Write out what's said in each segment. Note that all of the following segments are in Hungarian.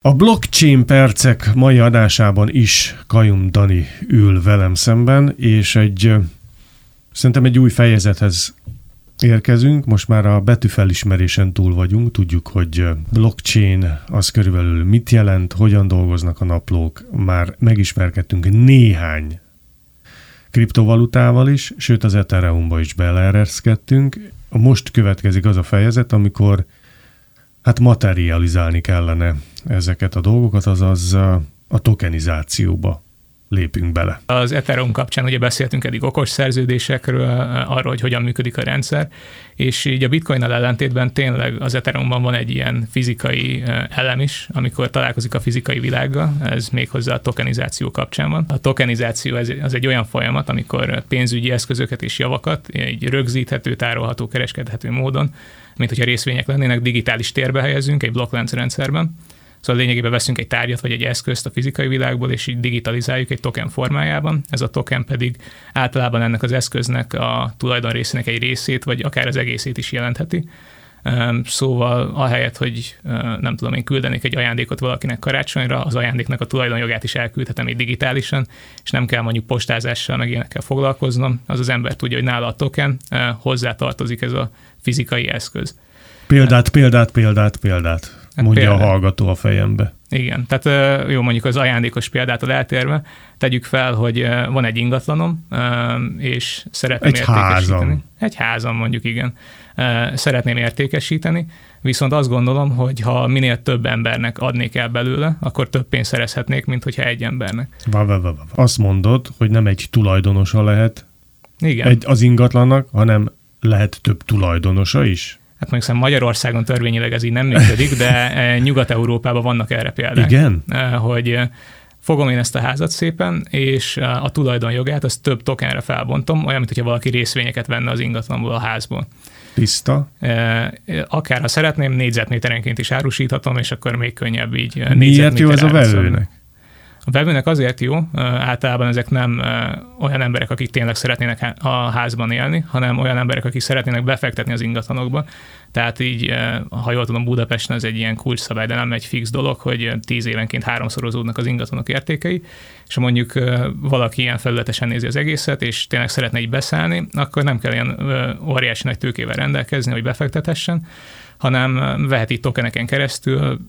A blockchain percek mai adásában is Kajum Dani ül velem szemben, és egy szerintem egy új fejezethez érkezünk. Most már a betűfelismerésen túl vagyunk, tudjuk, hogy blockchain az körülbelül mit jelent, hogyan dolgoznak a naplók, már megismerkedtünk néhány kriptovalutával is, sőt az Ethereumba is beleereszkedtünk. Most következik az a fejezet, amikor hát materializálni kellene ezeket a dolgokat, azaz a tokenizációba lépünk bele. Az Ethereum kapcsán ugye beszéltünk eddig okos szerződésekről, arról, hogy hogyan működik a rendszer, és így a bitcoin ellentétben tényleg az Ethereumban van egy ilyen fizikai elem is, amikor találkozik a fizikai világgal, ez méghozzá a tokenizáció kapcsán van. A tokenizáció az egy olyan folyamat, amikor pénzügyi eszközöket és javakat egy rögzíthető, tárolható, kereskedhető módon mint hogyha részvények lennének, digitális térbe helyezünk egy blokklánc rendszerben. Szóval lényegében veszünk egy tárgyat vagy egy eszközt a fizikai világból, és így digitalizáljuk egy token formájában. Ez a token pedig általában ennek az eszköznek a tulajdon részének egy részét, vagy akár az egészét is jelentheti. Szóval ahelyett, hogy nem tudom, én küldenék egy ajándékot valakinek karácsonyra, az ajándéknak a tulajdonjogát is elküldhetem így digitálisan, és nem kell mondjuk postázással meg ilyenekkel foglalkoznom. Az az ember tudja, hogy nála a token, hozzá tartozik ez a fizikai eszköz. Példát, példát, példát, példát, mondja példát. a hallgató a fejembe. Igen, tehát jó mondjuk az ajándékos példától eltérve, tegyük fel, hogy van egy ingatlanom, és szeretném egy értékesíteni. Házam. Egy házam mondjuk, igen. Szeretném értékesíteni, viszont azt gondolom, hogy ha minél több embernek adnék el belőle, akkor több pénzt szerezhetnék, mint hogyha egy embernek. Va, va, va, va. Azt mondod, hogy nem egy tulajdonosa lehet igen. Egy, az ingatlannak, hanem lehet több tulajdonosa is? Hát mondjuk Magyarországon törvényileg ez így nem működik, de e, Nyugat-Európában vannak erre példák. Igen? E, hogy e, fogom én ezt a házat szépen, és a tulajdonjogát azt több tokenre felbontom, olyan, mint hogyha valaki részvényeket venne az ingatlanból a házból. Tiszta. Akár ha szeretném, négyzetméterenként is árusíthatom, és akkor még könnyebb így. Miért jó ez a vevőnek? A vevőnek azért jó, általában ezek nem olyan emberek, akik tényleg szeretnének a házban élni, hanem olyan emberek, akik szeretnének befektetni az ingatlanokba. Tehát így, ha jól tudom, Budapesten ez egy ilyen kulcsszabály, de nem egy fix dolog, hogy tíz évenként háromszorozódnak az ingatlanok értékei, és ha mondjuk valaki ilyen felületesen nézi az egészet, és tényleg szeretne így beszállni, akkor nem kell ilyen óriási nagy tőkével rendelkezni, hogy befektethessen, hanem veheti tokeneken keresztül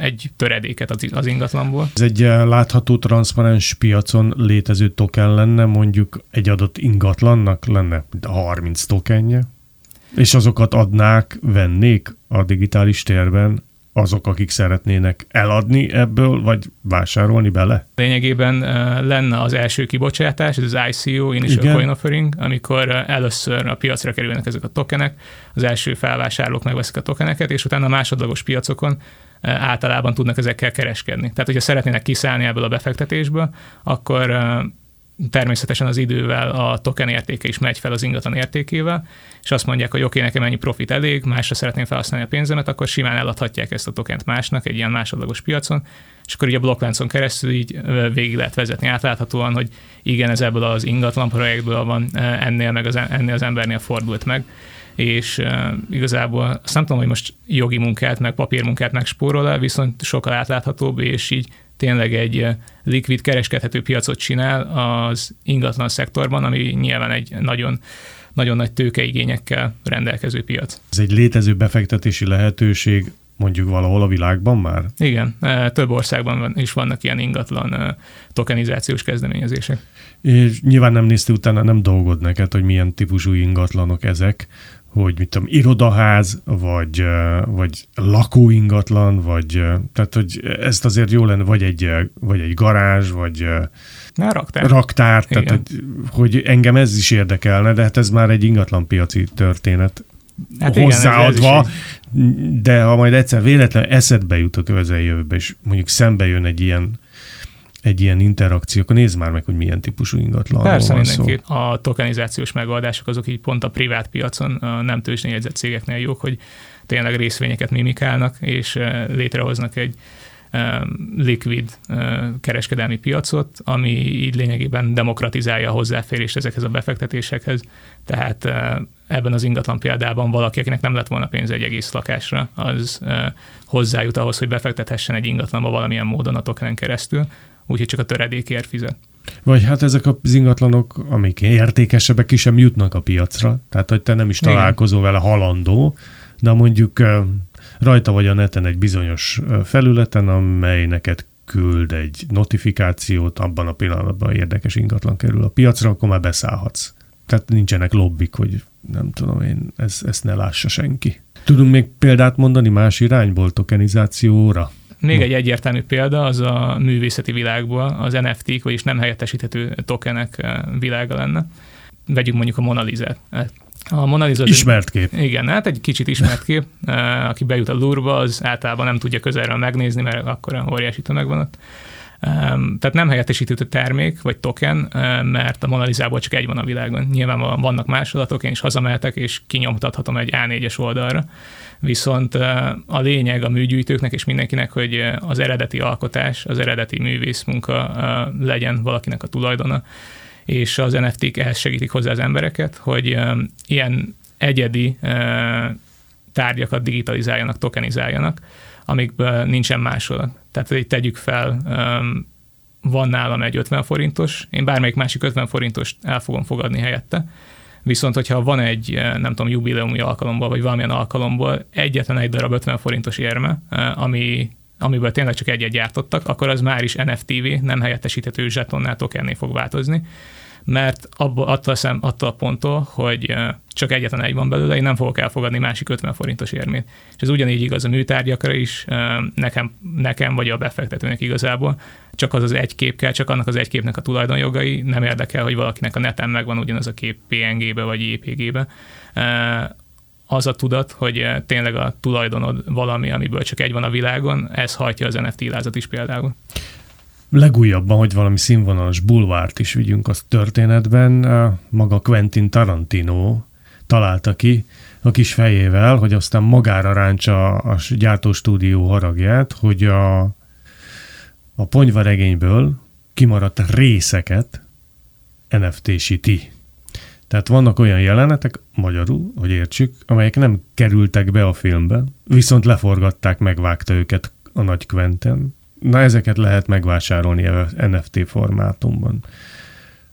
egy töredéket az ingatlanból. Ez egy látható, transzparens piacon létező token lenne, mondjuk egy adott ingatlannak lenne 30 tokenje, és azokat adnák, vennék a digitális térben azok, akik szeretnének eladni ebből, vagy vásárolni bele? Lényegében lenne az első kibocsátás, ez az ICO, Initial Igen. Coin Offering, amikor először a piacra kerülnek ezek a tokenek, az első felvásárlók megveszik a tokeneket, és utána a másodlagos piacokon általában tudnak ezekkel kereskedni. Tehát, hogyha szeretnének kiszállni ebből a befektetésből, akkor természetesen az idővel a token értéke is megy fel az ingatlan értékével, és azt mondják, hogy oké, nekem ennyi profit elég, másra szeretném felhasználni a pénzemet, akkor simán eladhatják ezt a tokent másnak egy ilyen másodlagos piacon, és akkor így a blokkláncon keresztül így végig lehet vezetni átláthatóan, hogy igen, ez ebből az ingatlan projektből van, ennél, meg az, ennél az embernél fordult meg, és igazából azt nem tudom, hogy most jogi munkát, meg papírmunkát megspórol el, viszont sokkal átláthatóbb, és így tényleg egy likvid kereskedhető piacot csinál az ingatlan szektorban, ami nyilván egy nagyon nagyon nagy tőkeigényekkel rendelkező piac. Ez egy létező befektetési lehetőség mondjuk valahol a világban már? Igen, több országban is vannak ilyen ingatlan tokenizációs kezdeményezések. És nyilván nem nézte utána, nem dolgod neked, hogy milyen típusú ingatlanok ezek, hogy mit tudom, irodaház, vagy, vagy lakóingatlan, vagy tehát, hogy ezt azért jó lenne, vagy egy, vagy egy garázs, vagy Na, raktár. raktár tehát hogy, hogy engem ez is érdekelne, de hát ez már egy ingatlanpiaci történet hát hozzáadva, igen, de ha majd egyszer véletlenül eszedbe jut a közeljövőbe, és mondjuk szembe jön egy ilyen egy ilyen interakció, akkor nézd már meg, hogy milyen típusú ingatlan Persze van mindenki. Szó. A tokenizációs megoldások azok így pont a privát piacon, a nem tőzsdényegyzett cégeknél jók, hogy tényleg részvényeket mimikálnak, és létrehoznak egy likvid kereskedelmi piacot, ami így lényegében demokratizálja a hozzáférést ezekhez a befektetésekhez. Tehát ebben az ingatlan példában valaki, akinek nem lett volna pénze egy egész lakásra, az hozzájut ahhoz, hogy befektethessen egy ingatlanba valamilyen módon a tokenen keresztül, úgyhogy csak a töredékért fizet. Vagy hát ezek az ingatlanok, amik értékesebbek, ki sem jutnak a piacra. Tehát, hogy te nem is találkozol vele halandó, de mondjuk rajta vagy a neten egy bizonyos felületen, amely neked küld egy notifikációt, abban a pillanatban érdekes ingatlan kerül a piacra, akkor már beszállhatsz. Tehát nincsenek lobbik, hogy nem tudom én, ez, ezt ne lássa senki. Tudunk még példát mondani más irányból tokenizációra? Még egy egyértelmű példa az a művészeti világból, az NFT-k, vagyis nem helyettesíthető tokenek világa lenne. Vegyük mondjuk a Mona Lisa-t. A Mona Lisa ismert kép. Igen, hát egy kicsit ismert kép. Aki bejut a Louvre-ba, az általában nem tudja közelről megnézni, mert akkor óriási tömeg van ott. Tehát nem helyettesíthető termék vagy token, mert a Mona Lisa-ból csak egy van a világon. Nyilván vannak másolatok, én is hazamehetek, és kinyomtathatom egy A4-es oldalra. Viszont a lényeg a műgyűjtőknek és mindenkinek, hogy az eredeti alkotás, az eredeti művészmunka legyen valakinek a tulajdona, és az NFT-k ehhez segítik hozzá az embereket, hogy ilyen egyedi tárgyakat digitalizáljanak, tokenizáljanak, amikből nincsen másolat. Tehát, hogy tegyük fel, van nálam egy 50 forintos, én bármelyik másik 50 forintost el fogom fogadni helyette, Viszont, hogyha van egy, nem tudom, jubileumi alkalomból, vagy valamilyen alkalomból egyetlen egy darab 50 forintos érme, ami, amiből tényleg csak egyet gyártottak, akkor az már is NFTV, nem helyettesíthető zsetonnál tokenné fog változni mert abba, attól, szem, attól a ponttól, hogy csak egyetlen egy van belőle, én nem fogok elfogadni másik 50 forintos érmét. És ez ugyanígy igaz a műtárgyakra is, nekem, nekem vagy a befektetőnek igazából, csak az az egy kép kell, csak annak az egy képnek a tulajdonjogai, nem érdekel, hogy valakinek a neten megvan ugyanaz a kép PNG-be vagy JPG-be. Az a tudat, hogy tényleg a tulajdonod valami, amiből csak egy van a világon, ez hajtja az NFT lázat is például legújabban, hogy valami színvonalas bulvárt is vigyünk az történetben, maga Quentin Tarantino találta ki a kis fejével, hogy aztán magára ráncsa a gyártóstúdió haragját, hogy a, a ponyvaregényből kimaradt részeket NFT-síti. Tehát vannak olyan jelenetek, magyarul, hogy értsük, amelyek nem kerültek be a filmbe, viszont leforgatták, megvágta őket a nagy Quentin, Na ezeket lehet megvásárolni NFT formátumban.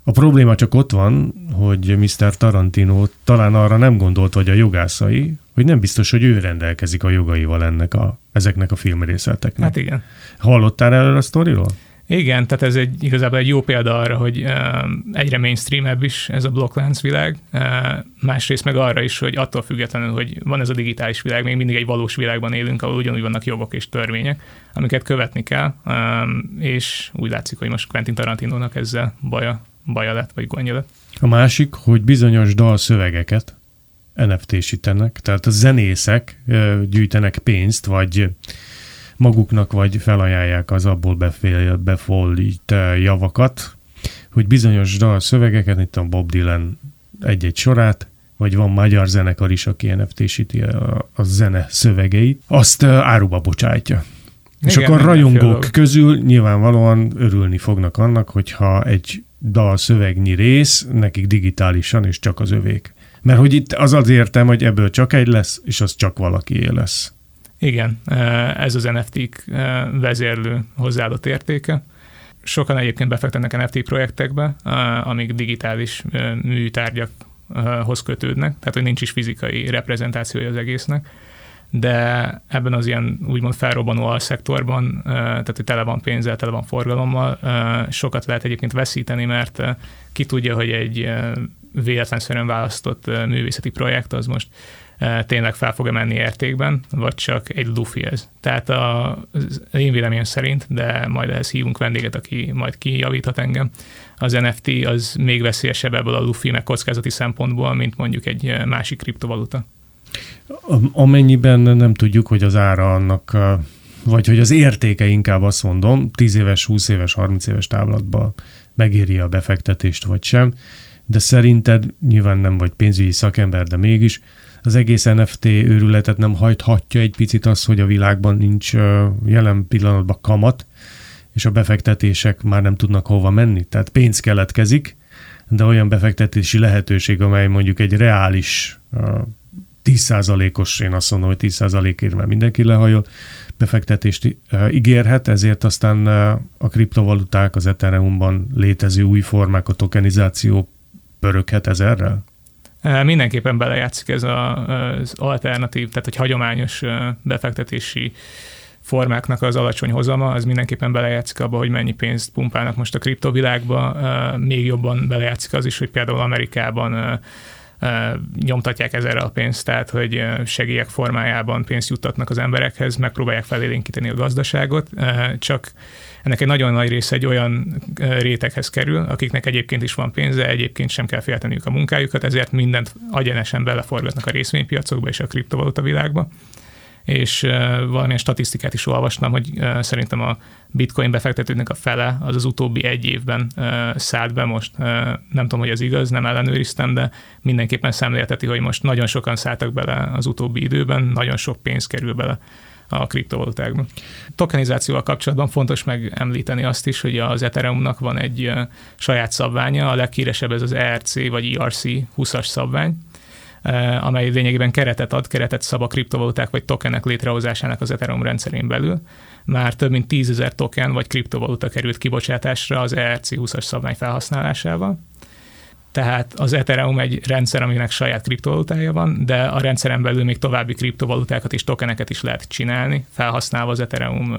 A probléma csak ott van, hogy Mr. Tarantino talán arra nem gondolt, hogy a jogászai, hogy nem biztos, hogy ő rendelkezik a jogaival ennek a, ezeknek a filmrészeteknek. Hát igen. Hallottál erről a sztoriról? Igen, tehát ez egy, igazából egy jó példa arra, hogy uh, egyre mainstreamebb is ez a blokklánc világ, uh, másrészt meg arra is, hogy attól függetlenül, hogy van ez a digitális világ, még mindig egy valós világban élünk, ahol ugyanúgy vannak jogok és törvények, amiket követni kell, um, és úgy látszik, hogy most Quentin Tarantinónak ezzel baja, baja lett, vagy gondja lett. A másik, hogy bizonyos dalszövegeket NFT-sítenek, tehát a zenészek gyűjtenek pénzt, vagy maguknak vagy felajánlják az abból befél, befolyt javakat, hogy bizonyos dal szövegeket, itt a Bob Dylan egy-egy sorát, vagy van magyar zenekar is, aki NFT-síti a, a zene szövegeit, azt áruba bocsátja. Igen, És akkor rajongók közül nyilvánvalóan örülni fognak annak, hogyha egy dal szövegnyi rész nekik digitálisan és csak az övék. Mert hogy itt az az értem, hogy ebből csak egy lesz, és az csak valakié lesz. Igen, ez az NFT-k vezérlő hozzáadott értéke. Sokan egyébként befektetnek NFT projektekbe, amik digitális műtárgyakhoz kötődnek, tehát hogy nincs is fizikai reprezentációja az egésznek de ebben az ilyen úgymond felrobbanó szektorban, tehát hogy tele van pénzzel, tele van forgalommal, sokat lehet egyébként veszíteni, mert ki tudja, hogy egy véletlenszerűen választott művészeti projekt az most tényleg fel fog menni értékben, vagy csak egy lufi ez. Tehát a, én véleményem szerint, de majd ehhez hívunk vendéget, aki majd kijavíthat engem, az NFT az még veszélyesebb ebből a lufi meg kockázati szempontból, mint mondjuk egy másik kriptovaluta. Amennyiben nem tudjuk, hogy az ára annak, vagy hogy az értéke inkább azt mondom, 10 éves, 20 éves, 30 éves távlatban megéri a befektetést, vagy sem, de szerinted nyilván nem vagy pénzügyi szakember, de mégis az egész NFT őrületet nem hajthatja egy picit az, hogy a világban nincs jelen pillanatban kamat, és a befektetések már nem tudnak hova menni. Tehát pénz keletkezik, de olyan befektetési lehetőség, amely mondjuk egy reális 10%-os, én azt mondom, hogy 10%-ért már mindenki lehajol, befektetést ígérhet, ezért aztán a kriptovaluták, az Ethereumban létező új formák, a tokenizáció pöröghet ezerrel? Mindenképpen belejátszik ez az alternatív, tehát egy hagyományos befektetési formáknak az alacsony hozama, az mindenképpen belejátszik abba, hogy mennyi pénzt pumpálnak most a kriptovilágba, még jobban belejátszik az is, hogy például Amerikában nyomtatják ezerre a pénzt, tehát hogy segélyek formájában pénzt juttatnak az emberekhez, megpróbálják felélénkíteni a gazdaságot, csak ennek egy nagyon nagy része egy olyan réteghez kerül, akiknek egyébként is van pénze, egyébként sem kell félteniük a munkájukat, ezért mindent agyenesen beleforgatnak a részvénypiacokba és a kriptovaluta világba és valamilyen statisztikát is olvastam, hogy szerintem a bitcoin befektetőknek a fele az az utóbbi egy évben szállt be most. Nem tudom, hogy ez igaz, nem ellenőriztem, de mindenképpen szemlélteti, hogy most nagyon sokan szálltak bele az utóbbi időben, nagyon sok pénz kerül bele a kriptovalutákban. Tokenizációval kapcsolatban fontos megemlíteni azt is, hogy az Ethereumnak van egy saját szabványa, a leghíresebb ez az ERC vagy ERC 20-as szabvány, amely lényegében keretet ad, keretet szab a kriptovaluták vagy tokenek létrehozásának az Ethereum rendszerén belül. Már több mint 10 ezer token vagy kriptovaluta került kibocsátásra az ERC20-as szabvány felhasználásával. Tehát az Ethereum egy rendszer, aminek saját kriptovalutája van, de a rendszeren belül még további kriptovalutákat és tokeneket is lehet csinálni, felhasználva az Ethereum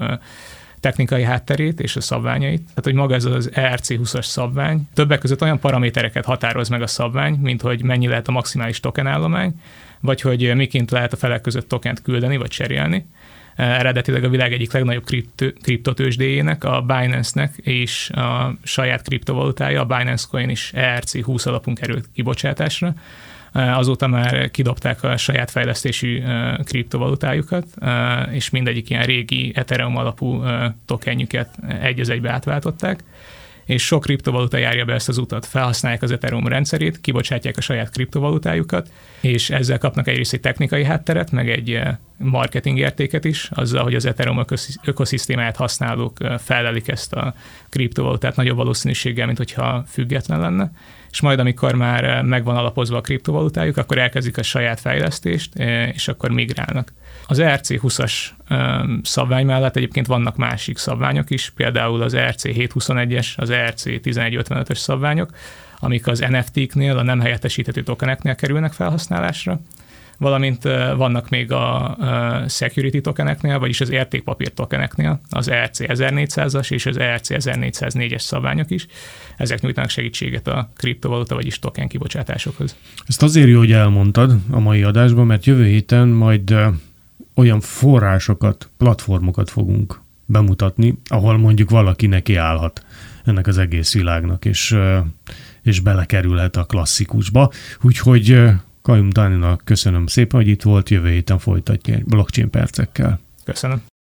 technikai hátterét és a szabványait. Tehát, hogy maga ez az ERC20-as szabvány többek között olyan paramétereket határoz meg a szabvány, mint hogy mennyi lehet a maximális tokenállomány, vagy hogy miként lehet a felek között tokent küldeni vagy cserélni. Eredetileg a világ egyik legnagyobb kriptotősdéjének, a Binance-nek és a saját kriptovalutája, a Binance Coin is ERC20 alapunk került kibocsátásra azóta már kidobták a saját fejlesztésű kriptovalutájukat, és mindegyik ilyen régi Ethereum alapú tokenjüket egy az egybe átváltották és sok kriptovaluta járja be ezt az utat. Felhasználják az Ethereum rendszerét, kibocsátják a saját kriptovalutájukat, és ezzel kapnak egyrészt egy technikai hátteret, meg egy marketing értéket is, azzal, hogy az Ethereum ökoszisztémáját használók felelik ezt a kriptovalutát nagyobb valószínűséggel, mint hogyha független lenne és majd amikor már megvan alapozva a kriptovalutájuk, akkor elkezdik a saját fejlesztést, és akkor migrálnak. Az ERC20-as szabvány mellett egyébként vannak másik szabványok is, például az ERC721-es, az ERC1155-ös szabványok, amik az NFT-knél, a nem helyettesíthető tokeneknél kerülnek felhasználásra, valamint vannak még a security tokeneknél, vagyis az értékpapír tokeneknél, az ERC 1400-as és az ERC 1404-es szabványok is. Ezek nyújtanak segítséget a kriptovaluta, vagyis token kibocsátásokhoz. Ezt azért jó, hogy elmondtad a mai adásban, mert jövő héten majd olyan forrásokat, platformokat fogunk bemutatni, ahol mondjuk valaki neki állhat ennek az egész világnak, és, és belekerülhet a klasszikusba. Úgyhogy Kajum Dáninak köszönöm szépen, hogy itt volt, jövő héten folytatja blockchain percekkel. Köszönöm.